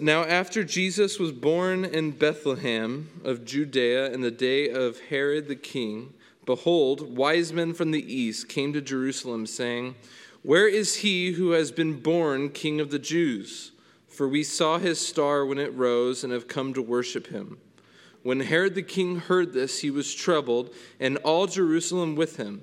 Now, after Jesus was born in Bethlehem of Judea in the day of Herod the king, behold, wise men from the east came to Jerusalem, saying, Where is he who has been born king of the Jews? For we saw his star when it rose and have come to worship him. When Herod the king heard this, he was troubled, and all Jerusalem with him.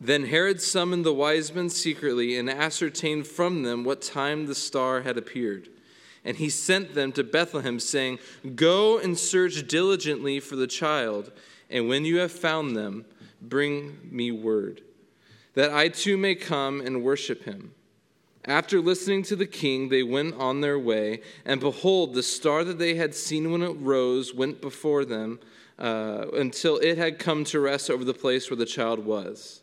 Then Herod summoned the wise men secretly and ascertained from them what time the star had appeared. And he sent them to Bethlehem, saying, Go and search diligently for the child, and when you have found them, bring me word, that I too may come and worship him. After listening to the king, they went on their way, and behold, the star that they had seen when it rose went before them uh, until it had come to rest over the place where the child was.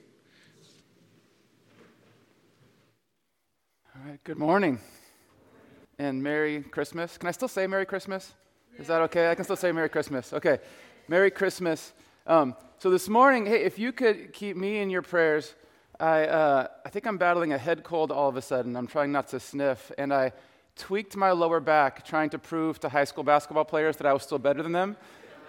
All right, good morning and Merry Christmas. Can I still say Merry Christmas? Is that okay? I can still say Merry Christmas. Okay, Merry Christmas. Um, so this morning, hey, if you could keep me in your prayers, I, uh, I think I'm battling a head cold all of a sudden. I'm trying not to sniff, and I tweaked my lower back trying to prove to high school basketball players that I was still better than them,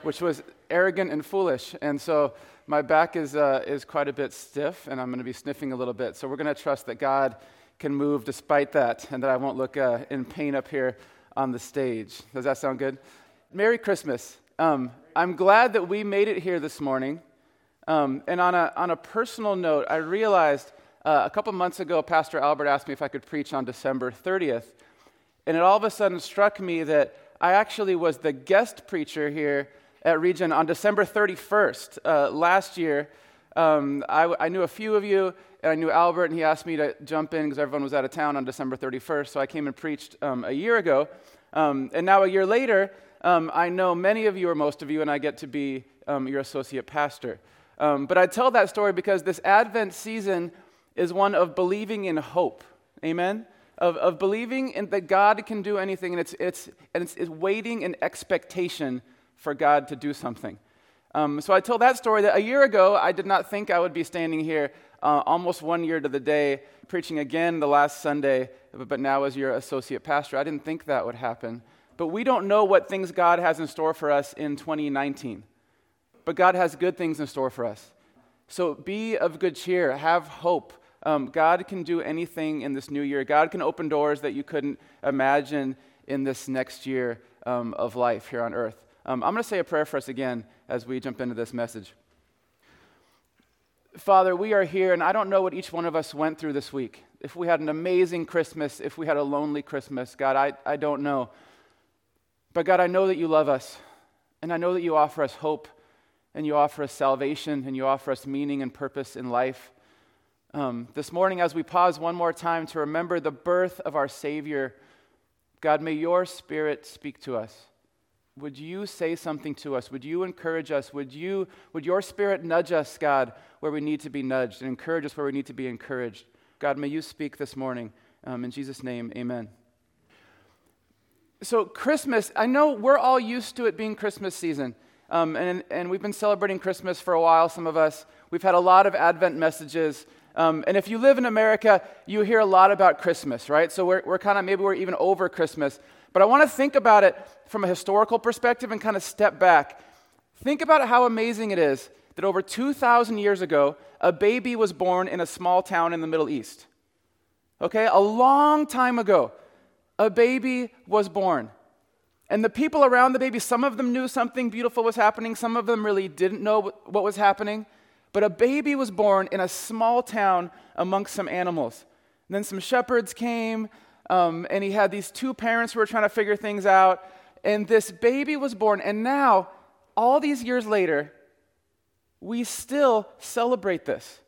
which was arrogant and foolish. And so my back is, uh, is quite a bit stiff, and I'm going to be sniffing a little bit. So we're going to trust that God can move despite that, and that I won't look uh, in pain up here on the stage. Does that sound good? Merry Christmas. Um, I'm glad that we made it here this morning. Um, and on a, on a personal note, I realized uh, a couple months ago, Pastor Albert asked me if I could preach on December 30th. And it all of a sudden struck me that I actually was the guest preacher here at Region on December 31st. Uh, last year, um, I, I knew a few of you, and I knew Albert, and he asked me to jump in because everyone was out of town on December 31st. So I came and preached um, a year ago. Um, and now, a year later, um, I know many of you, or most of you, and I get to be um, your associate pastor. Um, but I tell that story because this Advent season is one of believing in hope. Amen? Of, of believing in, that God can do anything, and, it's, it's, and it's, it's waiting in expectation for God to do something. Um, so I told that story that a year ago, I did not think I would be standing here uh, almost one year to the day, preaching again the last Sunday, but now as your associate pastor. I didn't think that would happen. But we don't know what things God has in store for us in 2019. But God has good things in store for us. So be of good cheer, have hope. Um, God can do anything in this new year. God can open doors that you couldn't imagine in this next year um, of life here on earth. Um, I'm going to say a prayer for us again as we jump into this message. Father, we are here, and I don't know what each one of us went through this week. If we had an amazing Christmas, if we had a lonely Christmas, God, I, I don't know. But God, I know that you love us, and I know that you offer us hope, and you offer us salvation, and you offer us meaning and purpose in life. Um, this morning, as we pause one more time to remember the birth of our Savior, God, may your Spirit speak to us. Would you say something to us? Would you encourage us? Would, you, would your spirit nudge us, God, where we need to be nudged and encourage us where we need to be encouraged? God, may you speak this morning. Um, in Jesus' name, amen. So, Christmas, I know we're all used to it being Christmas season. Um, and, and we've been celebrating Christmas for a while, some of us. We've had a lot of Advent messages. Um, and if you live in America, you hear a lot about Christmas, right? So we're, we're kind of, maybe we're even over Christmas. But I want to think about it from a historical perspective and kind of step back. Think about how amazing it is that over 2,000 years ago, a baby was born in a small town in the Middle East. Okay, a long time ago, a baby was born. And the people around the baby, some of them knew something beautiful was happening, some of them really didn't know what was happening. But a baby was born in a small town amongst some animals. And then some shepherds came, um, and he had these two parents who were trying to figure things out. And this baby was born. And now, all these years later, we still celebrate this,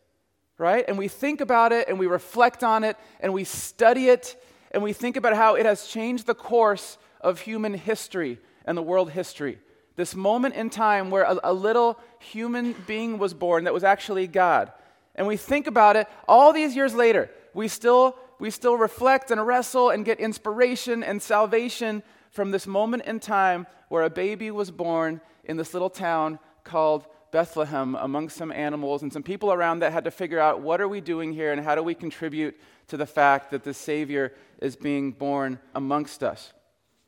right? And we think about it, and we reflect on it, and we study it, and we think about how it has changed the course of human history and the world history. This moment in time where a, a little human being was born that was actually God. And we think about it all these years later. We still, we still reflect and wrestle and get inspiration and salvation from this moment in time where a baby was born in this little town called Bethlehem among some animals and some people around that had to figure out what are we doing here and how do we contribute to the fact that the Savior is being born amongst us.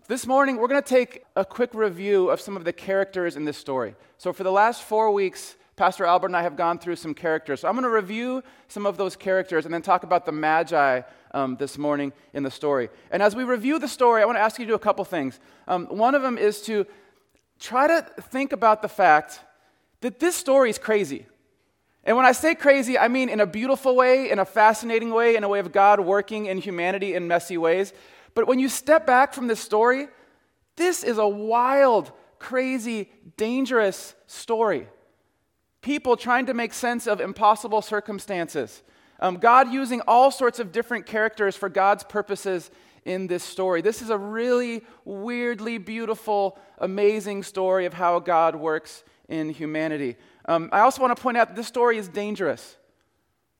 This morning, we're going to take a quick review of some of the characters in this story. So, for the last four weeks, Pastor Albert and I have gone through some characters. So, I'm going to review some of those characters and then talk about the Magi um, this morning in the story. And as we review the story, I want to ask you to do a couple things. Um, one of them is to try to think about the fact that this story is crazy. And when I say crazy, I mean in a beautiful way, in a fascinating way, in a way of God working in humanity in messy ways. But when you step back from this story, this is a wild, crazy, dangerous story. People trying to make sense of impossible circumstances. Um, God using all sorts of different characters for God's purposes in this story. This is a really weirdly beautiful, amazing story of how God works in humanity. Um, I also want to point out that this story is dangerous.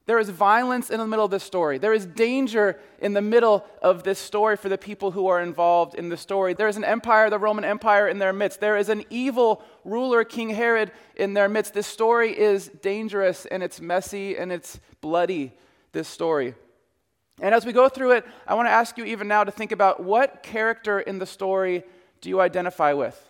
There is violence in the middle of this story. There is danger in the middle of this story for the people who are involved in the story. There is an empire, the Roman Empire, in their midst. There is an evil ruler, King Herod, in their midst. This story is dangerous and it's messy and it's bloody, this story. And as we go through it, I want to ask you even now to think about what character in the story do you identify with?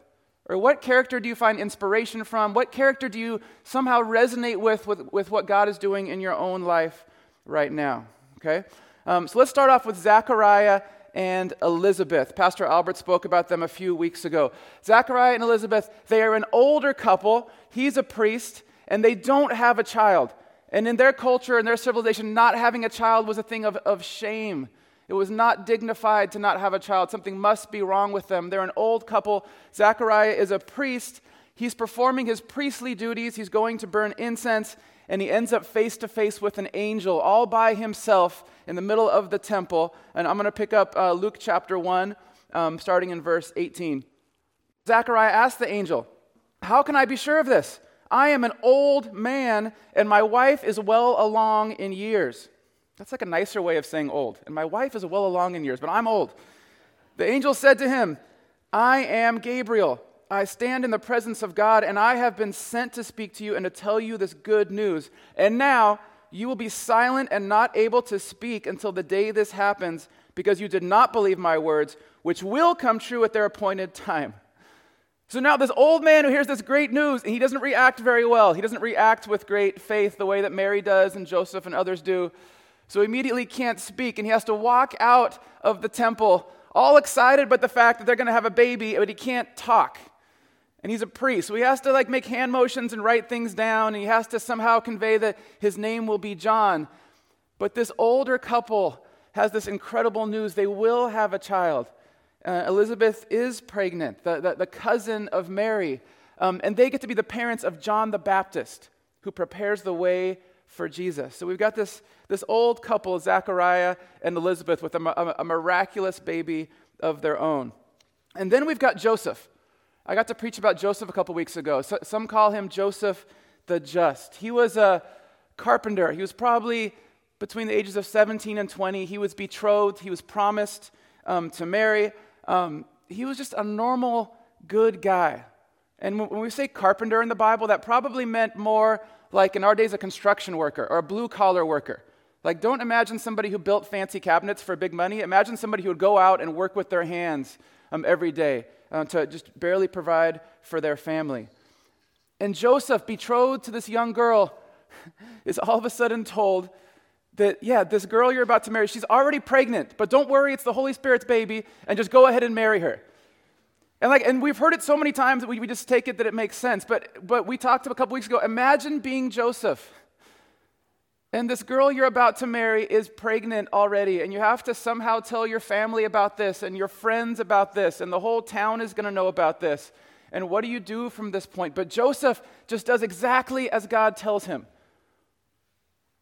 Or what character do you find inspiration from? What character do you somehow resonate with, with, with what God is doing in your own life right now? Okay? Um, so let's start off with Zachariah and Elizabeth. Pastor Albert spoke about them a few weeks ago. Zachariah and Elizabeth, they are an older couple. He's a priest, and they don't have a child. And in their culture and their civilization, not having a child was a thing of, of shame. It was not dignified to not have a child. Something must be wrong with them. They're an old couple. Zechariah is a priest. He's performing his priestly duties. He's going to burn incense, and he ends up face to face with an angel all by himself in the middle of the temple. And I'm going to pick up uh, Luke chapter 1, um, starting in verse 18. Zechariah asked the angel, How can I be sure of this? I am an old man, and my wife is well along in years. That's like a nicer way of saying old. And my wife is well along in years, but I'm old. The angel said to him, I am Gabriel. I stand in the presence of God, and I have been sent to speak to you and to tell you this good news. And now you will be silent and not able to speak until the day this happens, because you did not believe my words, which will come true at their appointed time. So now, this old man who hears this great news, and he doesn't react very well. He doesn't react with great faith the way that Mary does and Joseph and others do. So he immediately can't speak, and he has to walk out of the temple, all excited but the fact that they're going to have a baby, but he can't talk. And he's a priest, so he has to like make hand motions and write things down, and he has to somehow convey that his name will be John. But this older couple has this incredible news: they will have a child. Uh, Elizabeth is pregnant, the, the, the cousin of Mary, um, and they get to be the parents of John the Baptist, who prepares the way for Jesus. So we've got this, this old couple, Zachariah and Elizabeth, with a, a, a miraculous baby of their own. And then we've got Joseph. I got to preach about Joseph a couple weeks ago. So, some call him Joseph the Just. He was a carpenter. He was probably between the ages of 17 and 20. He was betrothed, he was promised um, to marry. Um, he was just a normal, good guy. And when we say carpenter in the Bible, that probably meant more like in our days a construction worker or a blue collar worker. Like, don't imagine somebody who built fancy cabinets for big money. Imagine somebody who would go out and work with their hands um, every day uh, to just barely provide for their family. And Joseph, betrothed to this young girl, is all of a sudden told that, yeah, this girl you're about to marry, she's already pregnant, but don't worry, it's the Holy Spirit's baby, and just go ahead and marry her. And like, and we've heard it so many times that we, we just take it that it makes sense. But but we talked a couple weeks ago. Imagine being Joseph. And this girl you're about to marry is pregnant already, and you have to somehow tell your family about this and your friends about this, and the whole town is going to know about this. And what do you do from this point? But Joseph just does exactly as God tells him.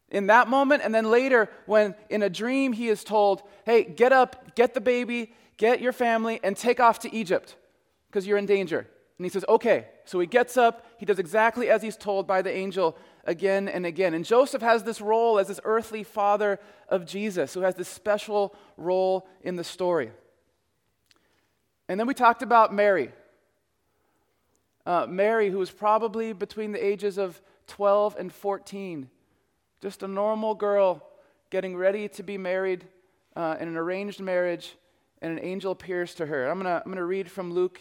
In that moment, and then later, when in a dream he is told, hey, get up, get the baby, get your family, and take off to Egypt because you're in danger. And he says, okay. So he gets up, he does exactly as he's told by the angel again and again. And Joseph has this role as this earthly father of Jesus, who has this special role in the story. And then we talked about Mary. Uh, Mary, who was probably between the ages of 12 and 14, just a normal girl getting ready to be married uh, in an arranged marriage, and an angel appears to her. I'm going to I'm going to read from Luke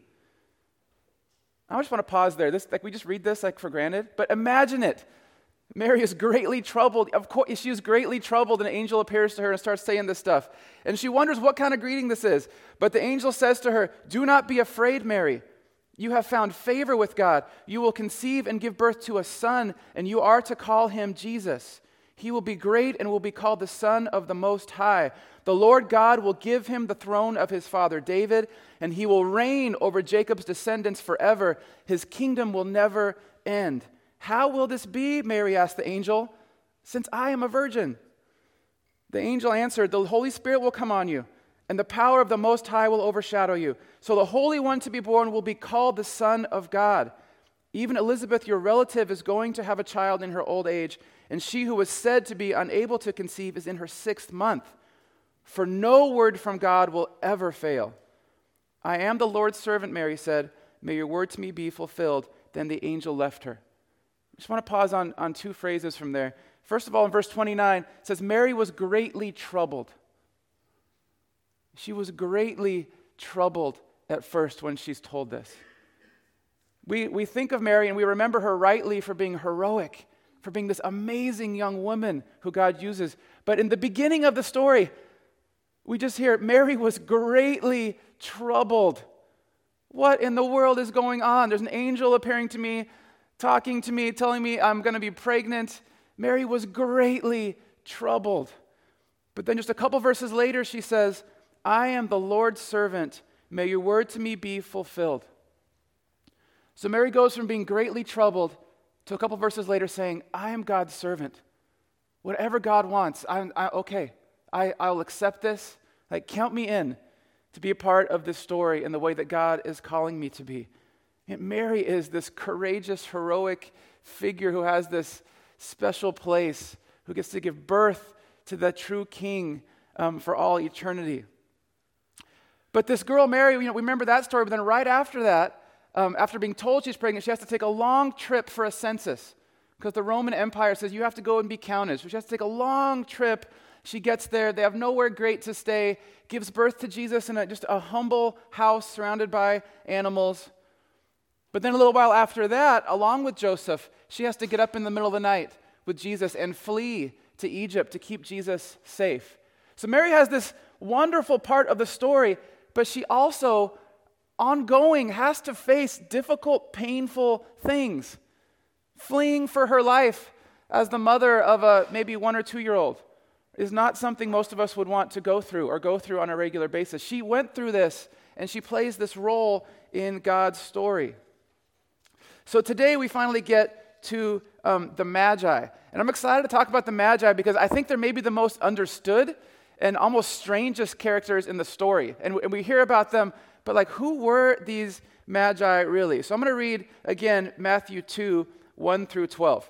I just want to pause there. This, like, we just read this like for granted, but imagine it. Mary is greatly troubled. Of course, she is greatly troubled, and an angel appears to her and starts saying this stuff. And she wonders what kind of greeting this is. But the angel says to her, Do not be afraid, Mary. You have found favor with God. You will conceive and give birth to a son, and you are to call him Jesus. He will be great and will be called the Son of the Most High. The Lord God will give him the throne of his father David, and he will reign over Jacob's descendants forever. His kingdom will never end. How will this be? Mary asked the angel, since I am a virgin. The angel answered, The Holy Spirit will come on you, and the power of the Most High will overshadow you. So the Holy One to be born will be called the Son of God. Even Elizabeth, your relative, is going to have a child in her old age, and she who was said to be unable to conceive is in her sixth month. For no word from God will ever fail. I am the Lord's servant, Mary said. May your word to me be fulfilled. Then the angel left her. I just want to pause on, on two phrases from there. First of all, in verse 29, it says, Mary was greatly troubled. She was greatly troubled at first when she's told this. We, we think of Mary and we remember her rightly for being heroic, for being this amazing young woman who God uses. But in the beginning of the story, we just hear Mary was greatly troubled. What in the world is going on? There's an angel appearing to me, talking to me, telling me I'm going to be pregnant. Mary was greatly troubled. But then just a couple verses later, she says, I am the Lord's servant. May your word to me be fulfilled. So Mary goes from being greatly troubled to a couple verses later saying, I am God's servant. Whatever God wants, I'm I, okay. I, I'll accept this. Like, count me in to be a part of this story in the way that God is calling me to be. And Mary is this courageous, heroic figure who has this special place, who gets to give birth to the true king um, for all eternity. But this girl, Mary, you know, we remember that story, but then right after that, um, after being told she's pregnant, she has to take a long trip for a census because the Roman Empire says you have to go and be counted. So she has to take a long trip she gets there. They have nowhere great to stay. Gives birth to Jesus in a, just a humble house surrounded by animals. But then a little while after that, along with Joseph, she has to get up in the middle of the night with Jesus and flee to Egypt to keep Jesus safe. So Mary has this wonderful part of the story, but she also, ongoing, has to face difficult, painful things. Fleeing for her life as the mother of a maybe one or two year old is not something most of us would want to go through or go through on a regular basis. She went through this and she plays this role in God's story. So today we finally get to um, the Magi. And I'm excited to talk about the Magi because I think they're maybe the most understood and almost strangest characters in the story. And, and we hear about them, but like, who were these Magi really? So I'm going to read again Matthew 2 1 through 12.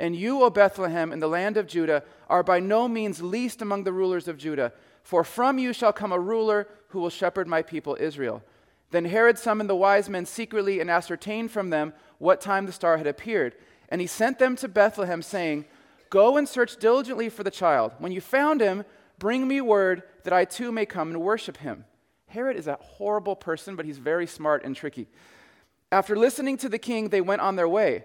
And you, O Bethlehem, in the land of Judah, are by no means least among the rulers of Judah, for from you shall come a ruler who will shepherd my people Israel. Then Herod summoned the wise men secretly and ascertained from them what time the star had appeared. And he sent them to Bethlehem, saying, Go and search diligently for the child. When you found him, Bring me word that I too may come and worship him. Herod is a horrible person, but he's very smart and tricky. After listening to the king, they went on their way.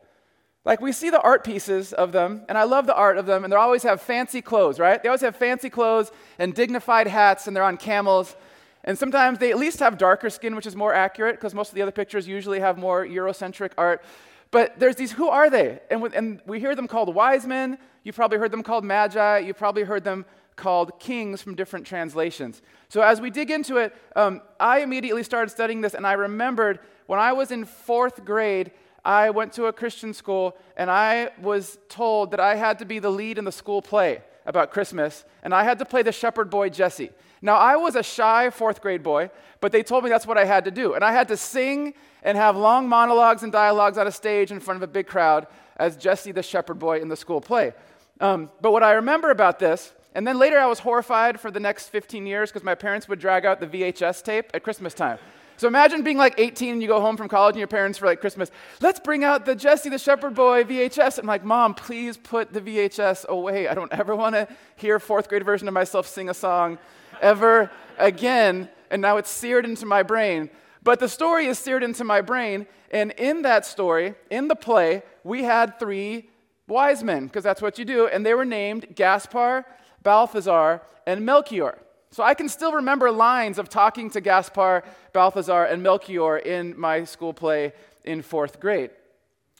Like, we see the art pieces of them, and I love the art of them, and they always have fancy clothes, right? They always have fancy clothes and dignified hats, and they're on camels. And sometimes they at least have darker skin, which is more accurate, because most of the other pictures usually have more Eurocentric art. But there's these, who are they? And, and we hear them called wise men. You've probably heard them called magi. You've probably heard them called kings from different translations. So as we dig into it, um, I immediately started studying this, and I remembered when I was in fourth grade, I went to a Christian school, and I was told that I had to be the lead in the school play about Christmas, and I had to play the shepherd boy Jesse. Now, I was a shy fourth grade boy, but they told me that's what I had to do. And I had to sing and have long monologues and dialogues on a stage in front of a big crowd as Jesse the shepherd boy in the school play. Um, but what I remember about this and then later I was horrified for the next 15 years because my parents would drag out the VHS tape at Christmas time. So imagine being like 18 and you go home from college and your parents for like Christmas, let's bring out the Jesse the Shepherd Boy VHS. I'm like, Mom, please put the VHS away. I don't ever want to hear fourth grade version of myself sing a song ever again. And now it's seared into my brain. But the story is seared into my brain. And in that story, in the play, we had three wise men, because that's what you do. And they were named Gaspar, Balthazar, and Melchior. So I can still remember lines of talking to Gaspar, Balthazar, and Melchior in my school play in fourth grade.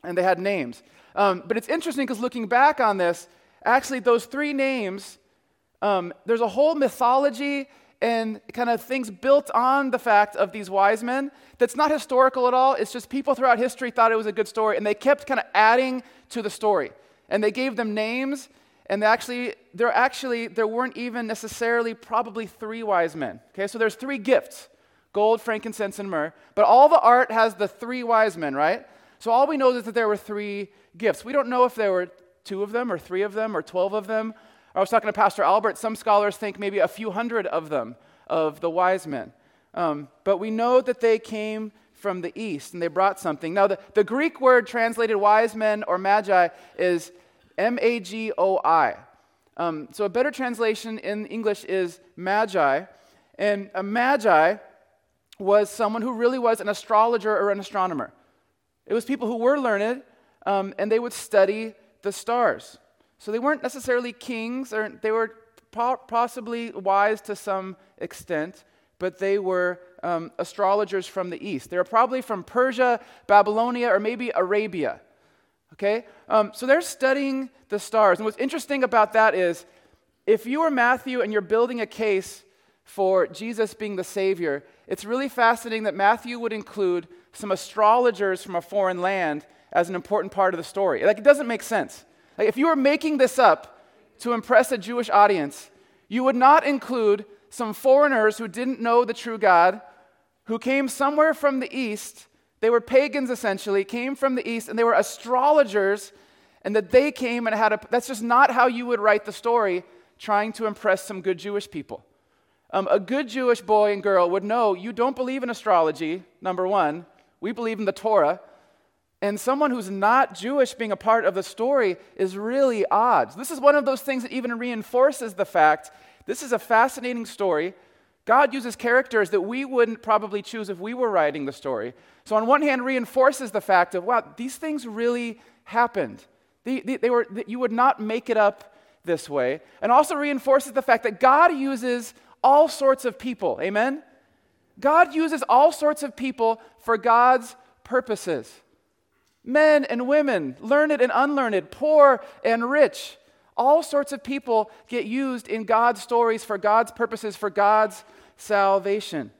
And they had names. Um, but it's interesting because looking back on this, actually, those three names, um, there's a whole mythology and kind of things built on the fact of these wise men that's not historical at all. It's just people throughout history thought it was a good story, and they kept kind of adding to the story. And they gave them names and they actually there actually there weren't even necessarily probably three wise men. Okay so there's three gifts gold frankincense and myrrh. But all the art has the three wise men right? So all we know is that there were three gifts. We don't know if there were two of them or three of them or 12 of them. I was talking to pastor albert. Some scholars think maybe a few hundred of them of the wise men. Um, but we know that they came from the east and they brought something. Now the, the greek word translated wise men or magi is M A G O I. Um, so a better translation in English is magi. And a magi was someone who really was an astrologer or an astronomer. It was people who were learned um, and they would study the stars. So they weren't necessarily kings, or they were po- possibly wise to some extent, but they were um, astrologers from the east. They were probably from Persia, Babylonia, or maybe Arabia. Okay? Um, so they're studying the stars. And what's interesting about that is if you are Matthew and you're building a case for Jesus being the Savior, it's really fascinating that Matthew would include some astrologers from a foreign land as an important part of the story. Like, it doesn't make sense. Like, if you were making this up to impress a Jewish audience, you would not include some foreigners who didn't know the true God, who came somewhere from the east they were pagans essentially, came from the east, and they were astrologers, and that they came and had a. That's just not how you would write the story trying to impress some good Jewish people. Um, a good Jewish boy and girl would know you don't believe in astrology, number one. We believe in the Torah. And someone who's not Jewish being a part of the story is really odd. This is one of those things that even reinforces the fact this is a fascinating story God uses characters that we wouldn't probably choose if we were writing the story. So, on one hand, reinforces the fact of, wow, these things really happened. They, they, they were, you would not make it up this way. And also reinforces the fact that God uses all sorts of people. Amen? God uses all sorts of people for God's purposes men and women, learned and unlearned, poor and rich. All sorts of people get used in God's stories for God's purposes, for God's salvation.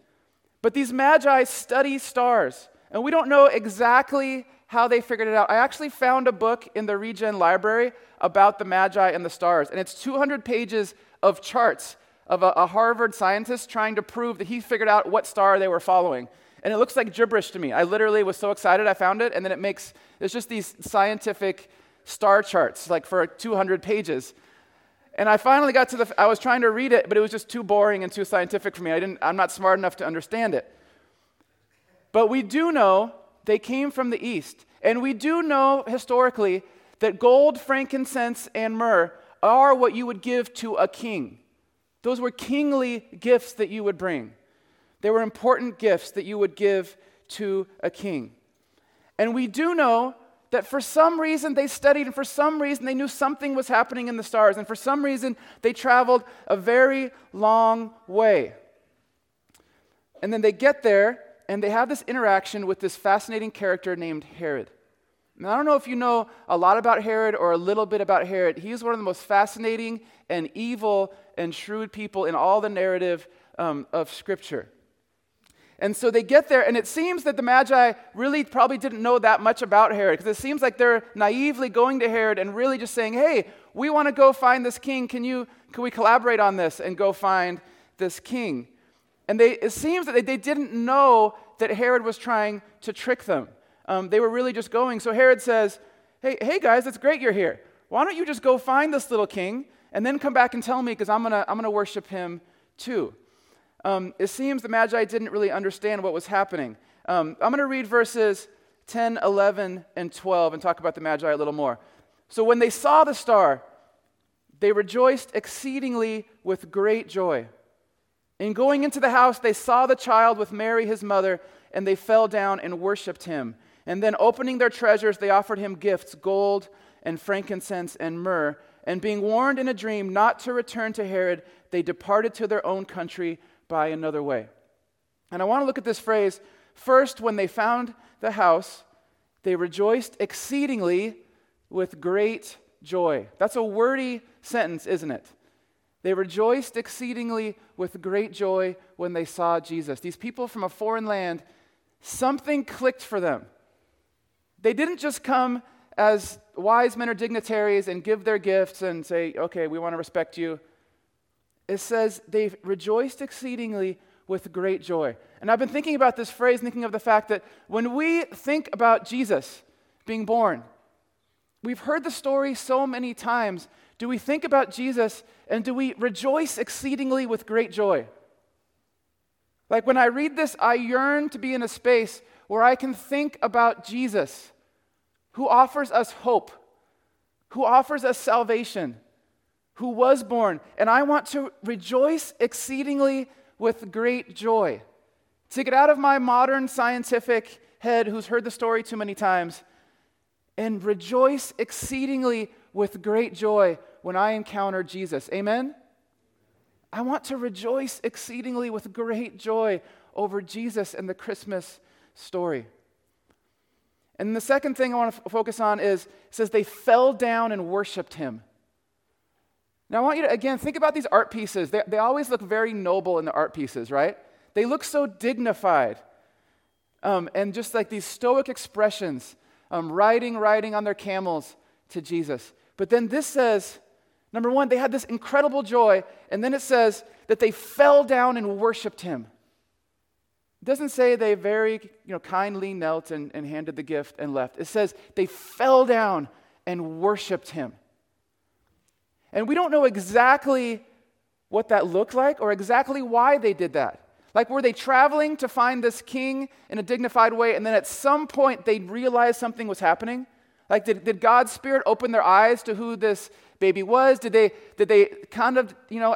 But these magi study stars, and we don't know exactly how they figured it out. I actually found a book in the Regen Library about the Magi and the stars, and it's 200 pages of charts of a, a, Harvard scientist trying to prove that he figured out what star they were following. And it looks like gibberish to me. I literally was so excited I found it, and then it makes, it's just these scientific star charts, like for 200 pages. And I finally got to the, I was trying to read it, but it was just too boring and too scientific for me. I didn't, I'm not smart enough to understand it. But we do know they came from the east. And we do know historically that gold, frankincense, and myrrh are what you would give to a king. Those were kingly gifts that you would bring. They were important gifts that you would give to a king. And we do know that for some reason they studied, and for some reason they knew something was happening in the stars, and for some reason they traveled a very long way. And then they get there, and they have this interaction with this fascinating character named Herod. Now, I don't know if you know a lot about Herod or a little bit about Herod. He's one of the most fascinating and evil and shrewd people in all the narrative um, of Scripture. And so they get there, and it seems that the Magi really probably didn't know that much about Herod, because it seems like they're naively going to Herod and really just saying, hey, we want to go find this king. Can, you, can we collaborate on this and go find this king? And they, it seems that they, they didn't know that Herod was trying to trick them. Um, they were really just going. So Herod says, hey, hey guys, it's great you're here. Why don't you just go find this little king and then come back and tell me because I'm going to I'm going to worship him too. Um, it seems the Magi didn't really understand what was happening. Um, I'm going to read verses 10, 11, and 12 and talk about the Magi a little more. So when they saw the star, they rejoiced exceedingly with great joy. In going into the house, they saw the child with Mary, his mother, and they fell down and worshiped him. And then, opening their treasures, they offered him gifts gold and frankincense and myrrh. And being warned in a dream not to return to Herod, they departed to their own country by another way. And I want to look at this phrase first, when they found the house, they rejoiced exceedingly with great joy. That's a wordy sentence, isn't it? They rejoiced exceedingly with great joy when they saw Jesus. These people from a foreign land, something clicked for them. They didn't just come as wise men or dignitaries and give their gifts and say, okay, we want to respect you. It says they rejoiced exceedingly with great joy. And I've been thinking about this phrase, thinking of the fact that when we think about Jesus being born, we've heard the story so many times, do we think about Jesus and do we rejoice exceedingly with great joy? Like when I read this, I yearn to be in a space where I can think about Jesus, who offers us hope, who offers us salvation, who was born. And I want to rejoice exceedingly with great joy. To get out of my modern scientific head, who's heard the story too many times, and rejoice exceedingly with great joy when I encounter Jesus. Amen? I want to rejoice exceedingly with great joy over Jesus and the Christmas story. And the second thing I want to f- focus on is it says they fell down and worshiped him. Now, I want you to, again, think about these art pieces. They, they always look very noble in the art pieces, right? They look so dignified. Um, and just like these stoic expressions, um, riding, riding on their camels to Jesus. But then this says, number one, they had this incredible joy, and then it says that they fell down and worshiped him. It doesn't say they very you know, kindly knelt and, and handed the gift and left. It says they fell down and worshiped him. And we don't know exactly what that looked like or exactly why they did that. Like, were they traveling to find this king in a dignified way, and then at some point they realized something was happening? Like, did, did God's Spirit open their eyes to who this baby was? Did they, did they kind of, you know,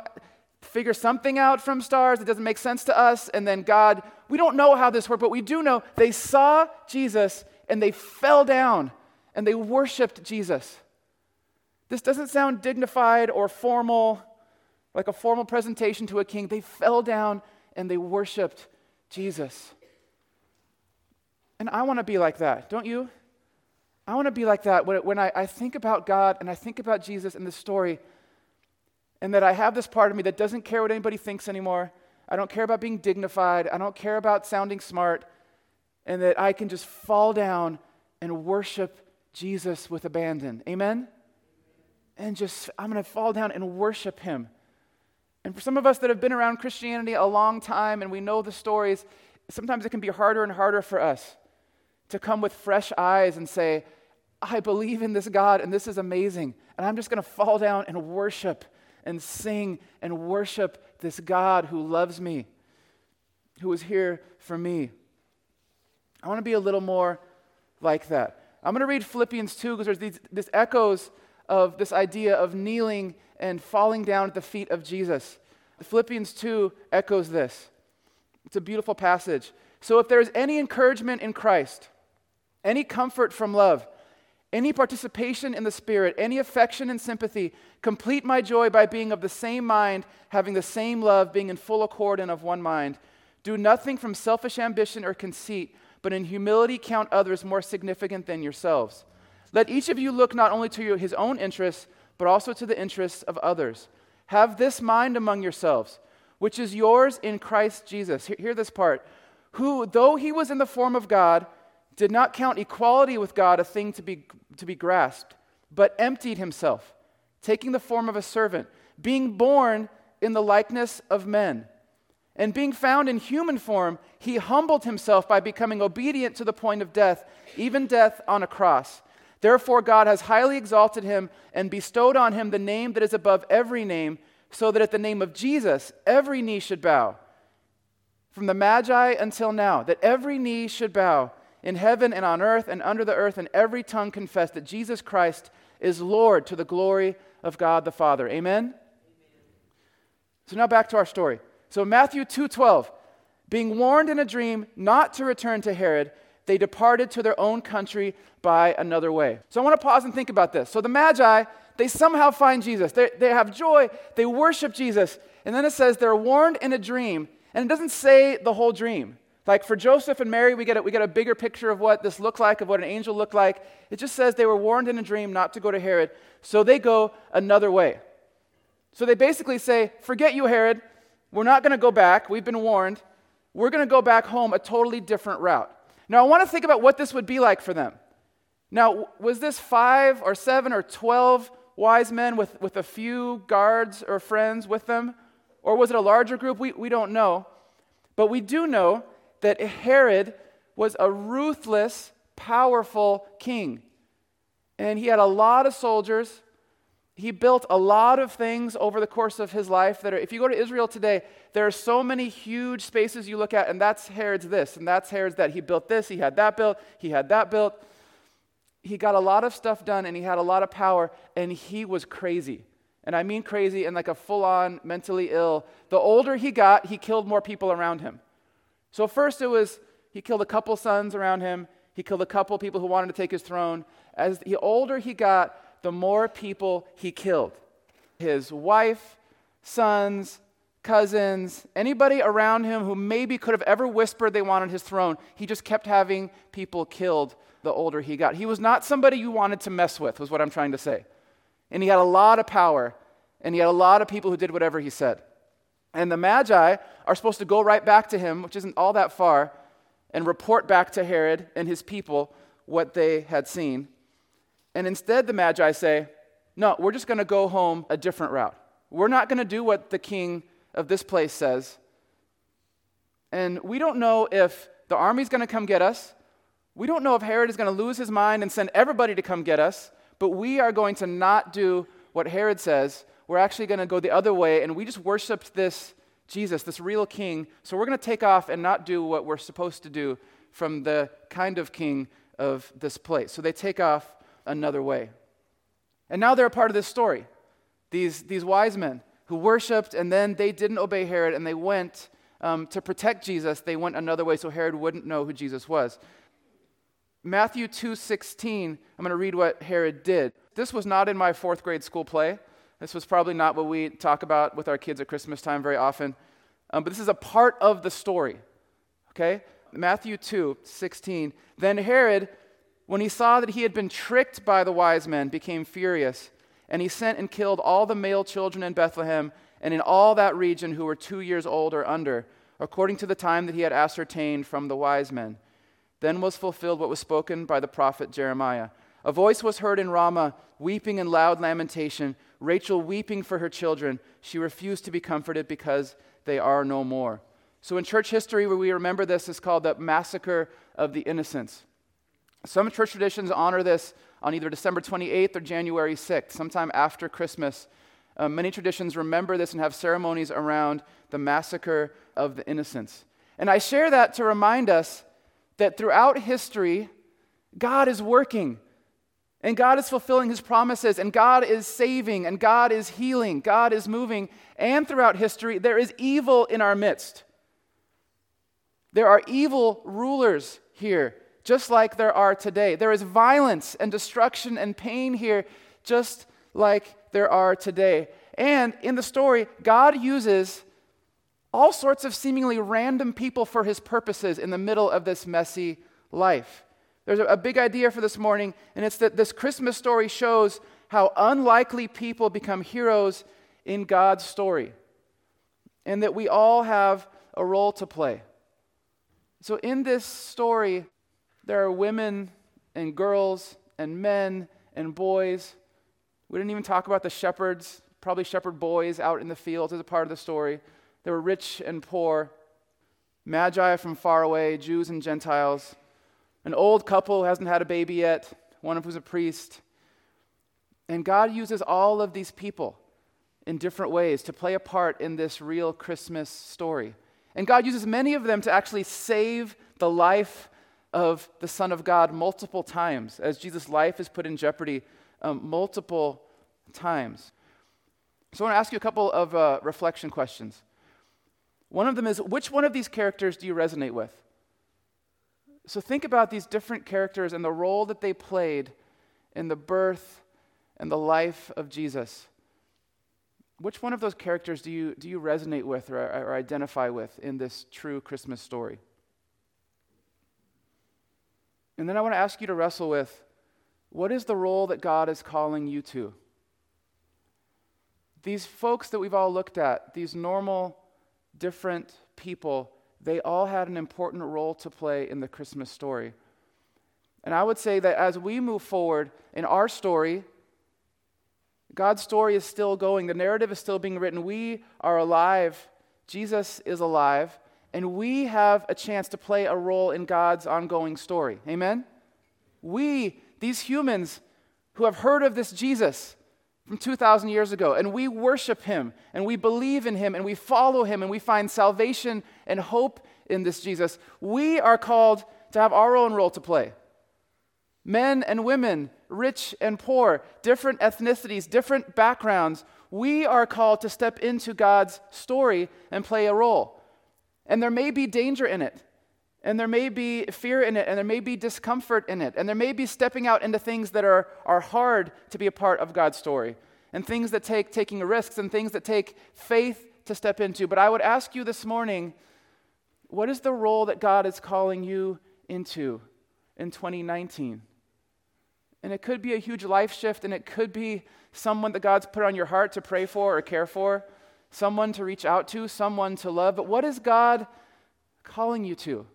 figure something out from stars that doesn't make sense to us, and then God, we don't know how this worked, but we do know they saw Jesus and they fell down and they worshiped Jesus. This doesn't sound dignified or formal, like a formal presentation to a king. They fell down and they worshiped Jesus. And I want to be like that, don't you? I want to be like that when, I, I think about God and I think about Jesus and the story, and that I have this part of me that doesn't care what anybody thinks anymore. I don't care about being dignified. I don't care about sounding smart. And that I can just fall down and worship Jesus with abandon. Amen? And just, I'm going to fall down and worship him. And for some of us that have been around Christianity a long time and we know the stories, sometimes it can be harder and harder for us to come with fresh eyes and say, I believe in this God and this is amazing. And I'm just going to fall down and worship and sing and worship this God who loves me, who is here for me. I want to be a little more like that. I'm going to read Philippians 2 because there's these this echoes of this idea of kneeling and falling down at the feet of Jesus. Philippians 2 echoes this. It's a beautiful passage. So if there is any encouragement in Christ, any comfort from love, any participation in the Spirit, any affection and sympathy, complete my joy by being of the same mind, having the same love, being in full accord and of one mind. Do nothing from selfish ambition or conceit but in humility count others more significant than yourselves. Let each of you look not only to his own interests, but also to the interests of others. Have this mind among yourselves, which is yours in Christ Jesus. Hear, this part. Who, though he was in the form of God, did not count equality with God a thing to be, to be grasped, but emptied himself, taking the form of a servant, being born in the likeness of men and being found in human form, he humbled himself by becoming obedient to the point of death, even death on a cross. Therefore, God has highly exalted him and bestowed on him the name that is above every name, so that at the name of Jesus, every knee should bow. From the Magi until now, that every knee should bow in heaven and on earth and under the earth, and every tongue confess that Jesus Christ is Lord to the glory of God the Father. Amen? Amen. So now back to our story. So Matthew 2:12, being warned in a dream not to return to Herod, they departed to their own country by another way. So I want to pause and think about this. So the Magi, they somehow find Jesus. They, they have joy, they worship Jesus. And then it says they're warned in a dream, and it doesn't say the whole dream. Like for Joseph and Mary, we get, a, we get a bigger picture of what this looked like, of what an angel looked like. It just says they were warned in a dream not to go to Herod, so they go another way. So they basically say, Forget you, Herod. We're not going to go back. We've been warned. We're going to go back home a totally different route. Now, I want to think about what this would be like for them. Now, was this five or seven or 12 wise men with, with a few guards or friends with them? Or was it a larger group? We, we don't know. But we do know that Herod was a ruthless, powerful king. And he had a lot of soldiers, he built a lot of things over the course of his life that are, if you go to Israel today, there are so many huge spaces you look at, and that's Herod's this, and that's Herod's that. He built this, he had that built, he had that built. He got a lot of stuff done, and he had a lot of power, and he was crazy. And I mean crazy and like a full on mentally ill. The older he got, he killed more people around him. So, first it was he killed a couple sons around him, he killed a couple people who wanted to take his throne. As the older he got, the more people he killed. His wife, sons, cousins, anybody around him who maybe could have ever whispered they wanted his throne, he just kept having people killed the older he got. He was not somebody you wanted to mess with, was what I'm trying to say. And he had a lot of power, and he had a lot of people who did whatever he said. And the Magi are supposed to go right back to him, which isn't all that far, and report back to Herod and his people what they had seen. And instead, the Magi say, No, we're just going to go home a different route. We're not going to do what the king of this place says. And we don't know if the army's going to come get us. We don't know if Herod is going to lose his mind and send everybody to come get us. But we are going to not do what Herod says. We're actually going to go the other way. And we just worshiped this Jesus, this real king. So we're going to take off and not do what we're supposed to do from the kind of king of this place. So they take off another way. And now they're a part of this story. These, these wise men, who worshiped, and then they didn't obey Herod, and they went um, to protect Jesus. They went another way so Herod wouldn't know who Jesus was. Matthew 2:16, I'm going to read what Herod did. This was not in my fourth grade school play. This was probably not what we talk about with our kids at Christmas time very often. Um, but this is a part of the story. Okay? Matthew 2 16. Then Herod, when he saw that he had been tricked by the wise men, became furious, and he sent and killed all the male children in Bethlehem and in all that region who were two years old or under, according to the time that he had ascertained from the wise men. Then was fulfilled what was spoken by the prophet Jeremiah. A voice was heard in Ramah, weeping in loud lamentation, Rachel weeping for her children. She refused to be comforted because they are no more. So, in church history, where we remember this, is called the Massacre of the Innocents. Some church traditions honor this on either December 28th or January 6th, sometime after Christmas. Uh, many traditions remember this and have ceremonies around the Massacre of the Innocents. And I share that to remind us that throughout history, God is working. And God is fulfilling his promises, and God is saving, and God is healing, God is moving. And throughout history, there is evil in our midst. There are evil rulers here, just like there are today. There is violence and destruction and pain here, just like there are today. And in the story, God uses all sorts of seemingly random people for his purposes in the middle of this messy life. There's a, big idea for this morning, and it's that this Christmas story shows how unlikely people become heroes in God's story, and that we all have a role to play. So, in this story, there are women and girls and men and boys. We didn't even talk about the shepherds, probably shepherd boys out in the fields as a part of the story. There were rich and poor, magi from far away, Jews and Gentiles an old couple who hasn't had a baby yet, one of who's a priest. And God uses all of these people in different ways to play a part in this real Christmas story. And God uses many of them to actually save the life of the Son of God multiple times, as Jesus' life is put in jeopardy um, multiple times. So I want to ask you a couple of uh, reflection questions. One of them is which one of these characters do you resonate with? So think about these different characters and the role that they played in the birth and the life of Jesus. Which one of those characters do you, do you resonate with or, or identify with in this true Christmas story? And then I want to ask you to wrestle with what is the role that God is calling you to? These folks that we've all looked at, these normal, different people, they all had an important role to play in the Christmas story. And I would say that as we move forward in our story, God's story is still going. The narrative is still being written. We are alive. Jesus is alive. And we have a chance to play a role in God's ongoing story. Amen? We, these humans who have heard of this Jesus, from 2,000 years ago, and we worship him, and we believe in him, and we follow him, and we find salvation and hope in this Jesus, we are called to have our own role to play. Men and women, rich and poor, different ethnicities, different backgrounds, we are called to step into God's story and play a role. And there may be danger in it. And there may be fear in it, and there may be discomfort in it, and there may be stepping out into things that are, are hard to be a part of God's story, and things that take taking risks, and things that take faith to step into. But I would ask you this morning what is the role that God is calling you into in 2019? And it could be a huge life shift, and it could be someone that God's put on your heart to pray for or care for, someone to reach out to, someone to love. But what is God calling you to?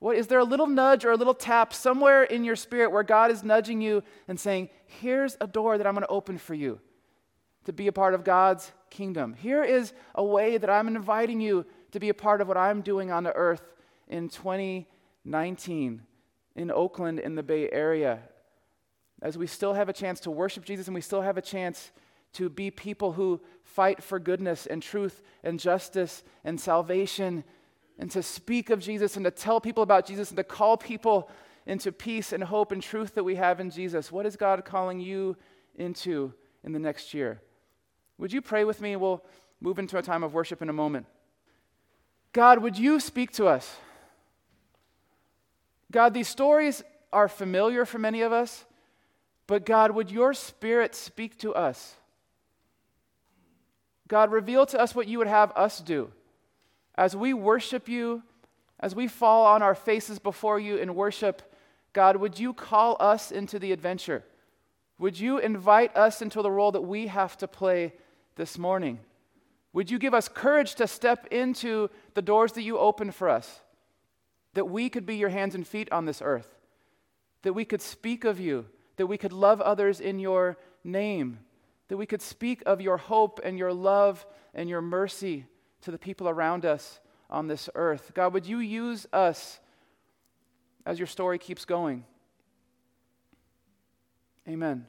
What, is there a little nudge or a little tap somewhere in your spirit where God is nudging you and saying, Here's a door that I'm going to open for you to be a part of God's kingdom? Here is a way that I'm inviting you to be a part of what I'm doing on the earth in 2019 in Oakland, in the Bay Area. As we still have a chance to worship Jesus and we still have a chance to be people who fight for goodness and truth and justice and salvation and to speak of Jesus and to tell people about Jesus and to call people into peace and hope and truth that we have in Jesus. What is God calling you into in the next year? Would you pray with me? We'll, move into a time of worship in a moment. God, would you speak to us? God, these stories are familiar for many of us, but God, would your spirit speak to us? God, reveal to us what you would have us do. As we worship you, as we fall on our faces before you in worship, God, would you call us into the adventure? Would you invite us into the role that we have to play this morning? Would you give us courage to step into the doors that you open for us? That we could be your hands and feet on this earth, that we could speak of you, that we could love others in your name, that we could speak of your hope and your love and your mercy to the people around us on this earth. God, would you use us as your story keeps going? Amen.